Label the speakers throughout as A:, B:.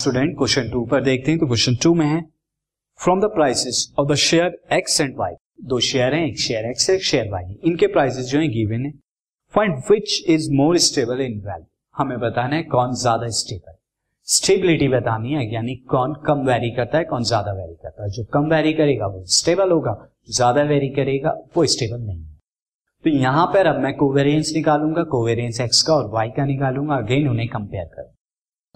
A: Student question to पर देखते हैं तो क्वेश्चन टू में है। From the prices of the share X and Y दो शेयर हैं, एक शेयर एक्स एक शेयर वाई इनके प्राइसेस जो है गिवन है। Find which is more stable in value हमें बताना है कौन ज़्यादा स्टेबल स्टेबिलिटी बतानी है, यानी कौन कम वेरी करता है, कौन ज़्यादा वेरी करता है। जो कम वेरी करेगा, वो स्टेबल होगा। ज़्यादा वेरी करेगा, वो स्टेबल नहीं है। तो यहाँ पर अब मैं कोवेरियंस निकालूँगा कोवेरियंस एक्स का और वाई का निकालूँगा। अगेन उन्हें कंपेयर करूँगा।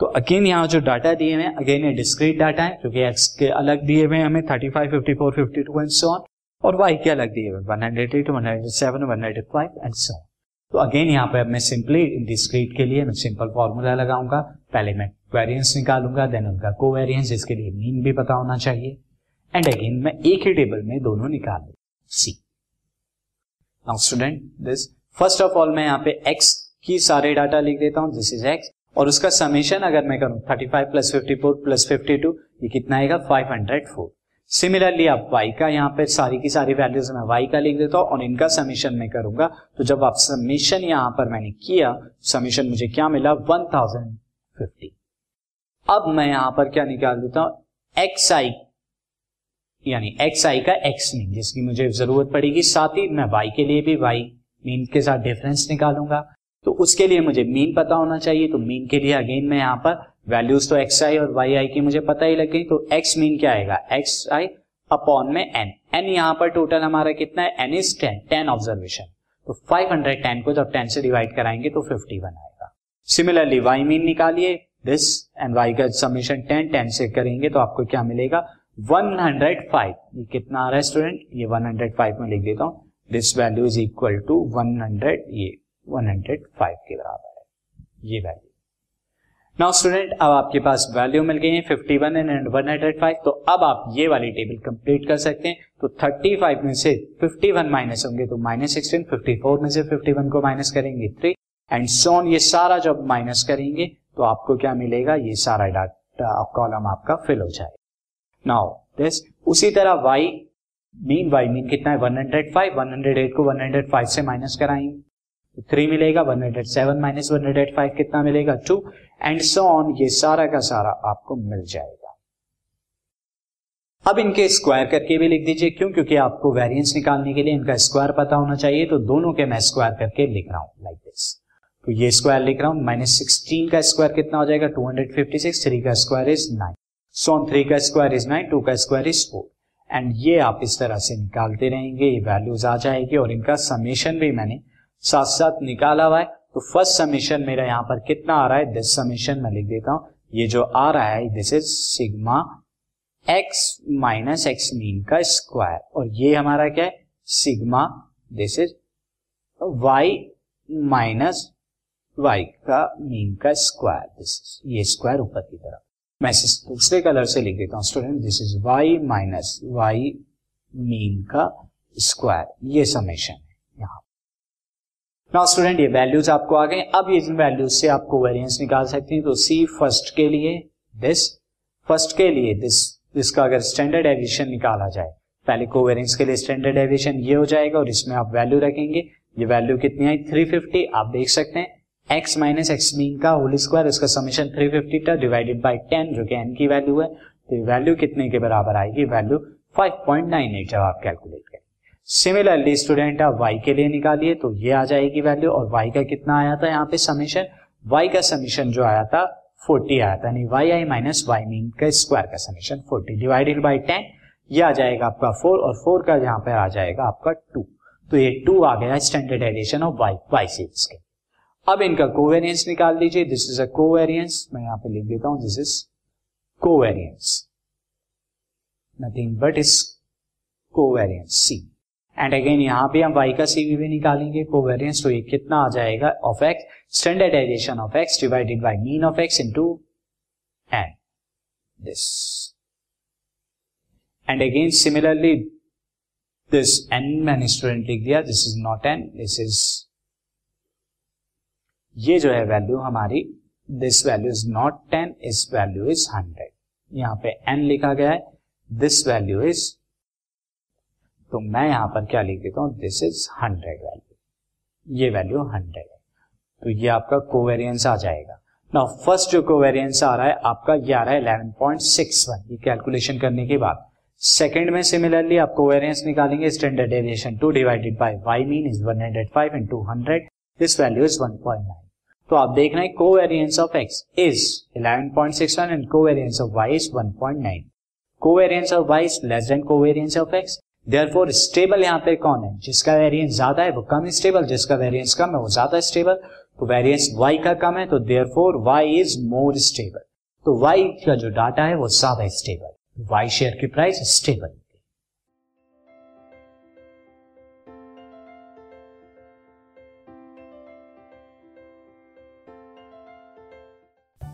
A: तो अगेन यहाँ जो डाटा दिए हुए अगेन ये डिस्क्रीट डाटा है क्योंकि एक्स के अलग दिए हुए हमें 35, 54, 52 एंड सो ऑन और वाई के अलग दिए हुए 108, 107, 105 एंड सो ऑन तो अगेन यहाँ पे मैं सिंपली डिस्क्रीट के लिए मैं सिंपल फॉर्मूला लगाऊँगा पहले मैं वेरियंस निकालूँगा देन उनका को वेरियंस जिसके लिए मीन भी पता होना चाहिए एंड अगेन मैं एक ही टेबल में दोनों निकाल लू see now student this first of all मैं यहाँ पे एक्स की सारे डाटा लिख देता हूँ दिस इज़ एक्स और उसका समीशन अगर मैं करूँ 35 प्लस 54 प्लस 52 ये कितना आएगा? 504 सिमिलरली आप y का यहाँ पे सारी की सारी वैल्यूज़ मैं y का लिख देता हूँ और इनका समीशन मैं करूँगा। तो जब आप समीशन यहाँ पर मैंने किया समीशन मुझे क्या मिला? 1050 अब मैं यहाँ पर क्या निकाल देता हूँ? एक्स आई यानी एक्स आई का एक्स मीन जिसकी मुझे ज़रूरत पड़ेगी। साथ ही मैं y के लिए भी y मीन के साथ डिफरेंस निकालूँगा। तो उसके लिए मुझे मीन पता होना चाहिए। तो मीन के लिए अगेन मैं यहाँ पर वैल्यूज़ तो एक्स आई और वाई आई की मुझे पता ही लग गई। तो एक्स मीन क्या आएगा? एक्स आई अपॉन में एन एन यहाँ पर टोटल हमारा कितना है? N is ten ten observation तो 510 को जब 10 से डिवाइड कराएँगे तो 51 आएगा। सिमिलरली वाई मीन निकालिए। दिस एंड वाई का समीशन 10 10 से करेंगे तो आपको क्या मिलेगा? 105 ये कितना आ रहा है स्टूडेंट ये 105 में लिख देता हूँ। This value is equal to 100 ये 105 के बराबर है। ये वैल्यू नाउ स्टूडेंट अब आपके पास वैल्यू मिल गई है 51 एंड 105 तो अब आप ये वाली टेबल कंप्लीट कर सकते हैं। तो 35 में से 51 माइनस होंगे तो माइनस सिक्सटीन फिफ्टी में से 51 को माइनस करेंगे 3 एंड सोन ये सारा जब माइनस करेंगे तो आपको क्या मिलेगा? ये सारा डाटा कॉलम आपका फिल हो जाएगा। नाउ दिस उसी तरह वाई मीन y मीन कितना है? 105 108 को 105 से माइनस कराएँगे। तो थ्री मिलेगा 107 माइनस 105 कितना मिलेगा? टू एंड सो ऑन ये सारा का सारा आपको मिल जाएगा। अब इनके स्क्वायर करके भी लिख दीजिए, क्यों? क्योंकि आपको वेरिएंस निकालने के लिए इनका स्क्वायर पता होना चाहिए तो दोनों के मैं स्क्वायर करके लिख रहा हूँ लाइक दिस तो ये स्क्वायर लिख रहा हूँ माइनस सिक्सटीन का स्क्वायर कितना हो जाएगा? Two hundred fifty six three का स्क्वायर इज़ नाइन सोन थ्री का स्क्वायर इज़ नाइन टू का स्क्वायर इज़ फोर एंड ये आप इस तरह से निकालते रहेंगे, ये वैल्यूज़ आ जाएगी, और इनका समेशन भी मैंने साथ साथ निकाला हुआ है। तो फ़र्स्ट समीशन मेरा यहाँ पर कितना आ रहा है? दिस समीशन मैं लिख देता हूँ। ये जो आ रहा है this is sigma X minus X mean का स्क्वायर और ये हमारा क्या है? Sigma this is Y minus Y का मीन का स्क्वायर दिस इज़ ये स्क्वायर ऊपर की तरफ़। मैं इसे दूसरे कलर से लिख देता हूँ student this is Y minus Y mean का स्क्वायर ये समेशन नाउ स्टूडेंट ये वैल्यूज़ आपको आ गए। अब ये वैल्यूज़ से आपको वेरिएंस निकाल सकते हैं तो सी फ़र्स्ट के लिए दिस फ़र्स्ट के लिए दिस इसका अगर स्टैंडर्ड एविएशन निकाला जाए, पहले कोवेरियंस के लिए स्टैंडर्ड एविएशन ये हो जाएगा और इसमें आप वैल्यू रखेंगे। ये वैल्यू कितनी आई? 350 आप देख सकते हैं। एक्स माइनस एक्स मीन का होल स्क्वायर इसका समीशन 350 था डिवाइडेड बाय 10 जो कि एन की वैल्यू है। तो वैल्यू कितने के बराबर आएगी? वैल्यू 5.98 जब आप कैलकुलेट करें। सिमिलरली स्टूडेंट आप वाई के लिए निकालिए तो ये आ जाएगी वैल्यू और वाई का कितना आया था यहाँ पे समीशन वाई का समीशन जो आया था 40 आया था, यानी Y I minus Y mean का स्क्वायर का समीशन 40 डिवाइडेड बाई 10 ये आ जाएगा आपका 4 और 4 का यहाँ पे आ जाएगा आपका 2 तो ये 2 आ गया standard addition of Y Y series के. अब इनका कोवेरियंस निकाल दीजिए दिस इज़ अ कोवेरियंस मैं यहाँ पे लिख देता हूँ this is covariance nothing but is covariance C and again यहाँ पे हम वाई का सीवी भी निकालेंगे कोवेरियंस तो ये कितना आ जाएगा of X standardization of X divided by mean of X into N this and again similarly this N मैंने स्टूडेंट लिख दिया this is not N this is ये जो है वैल्यू हमारी this value is not ten इस value is hundred यहाँ पे एन लिखा गया है दिस वैल्यू इज़ तो मैं यहाँ पर क्या लिख देता हूँ? दिस इज़ हंड्रेड वैल्यू ये वैल्यू हंड्रेड है। तो ये आपका कोवेरियंस आ जाएगा। नाउ फ़र्स्ट जो कोवेरियंस आ रहा है, आपका ये आ रहा है इलेवन पॉइंट सिक्स वन ये कैलकुलेशन करने के बाद सेकंड में सिमिलरली आप कोवेरियंस निकालेंगे standard deviation two divided by Y mean is 105 in 200 this value is 1.9 तो आप देख रहे हैं covariance of X is 11.61 and covariance of Y is 1.9 covariance of Y is less than covariance of X therefore stable यहाँ पे कौन है? जिसका वेरिएंस ज़्यादा है, वो कम स्टेबल जिसका वेरिएंस कम है, वो ज़्यादा स्टेबल तो वेरिएंस वाई का कम है तो therefore Y is more stable तो वाई का जो डाटा है, वो ज़्यादा स्टेबल वाई शेयर की price stable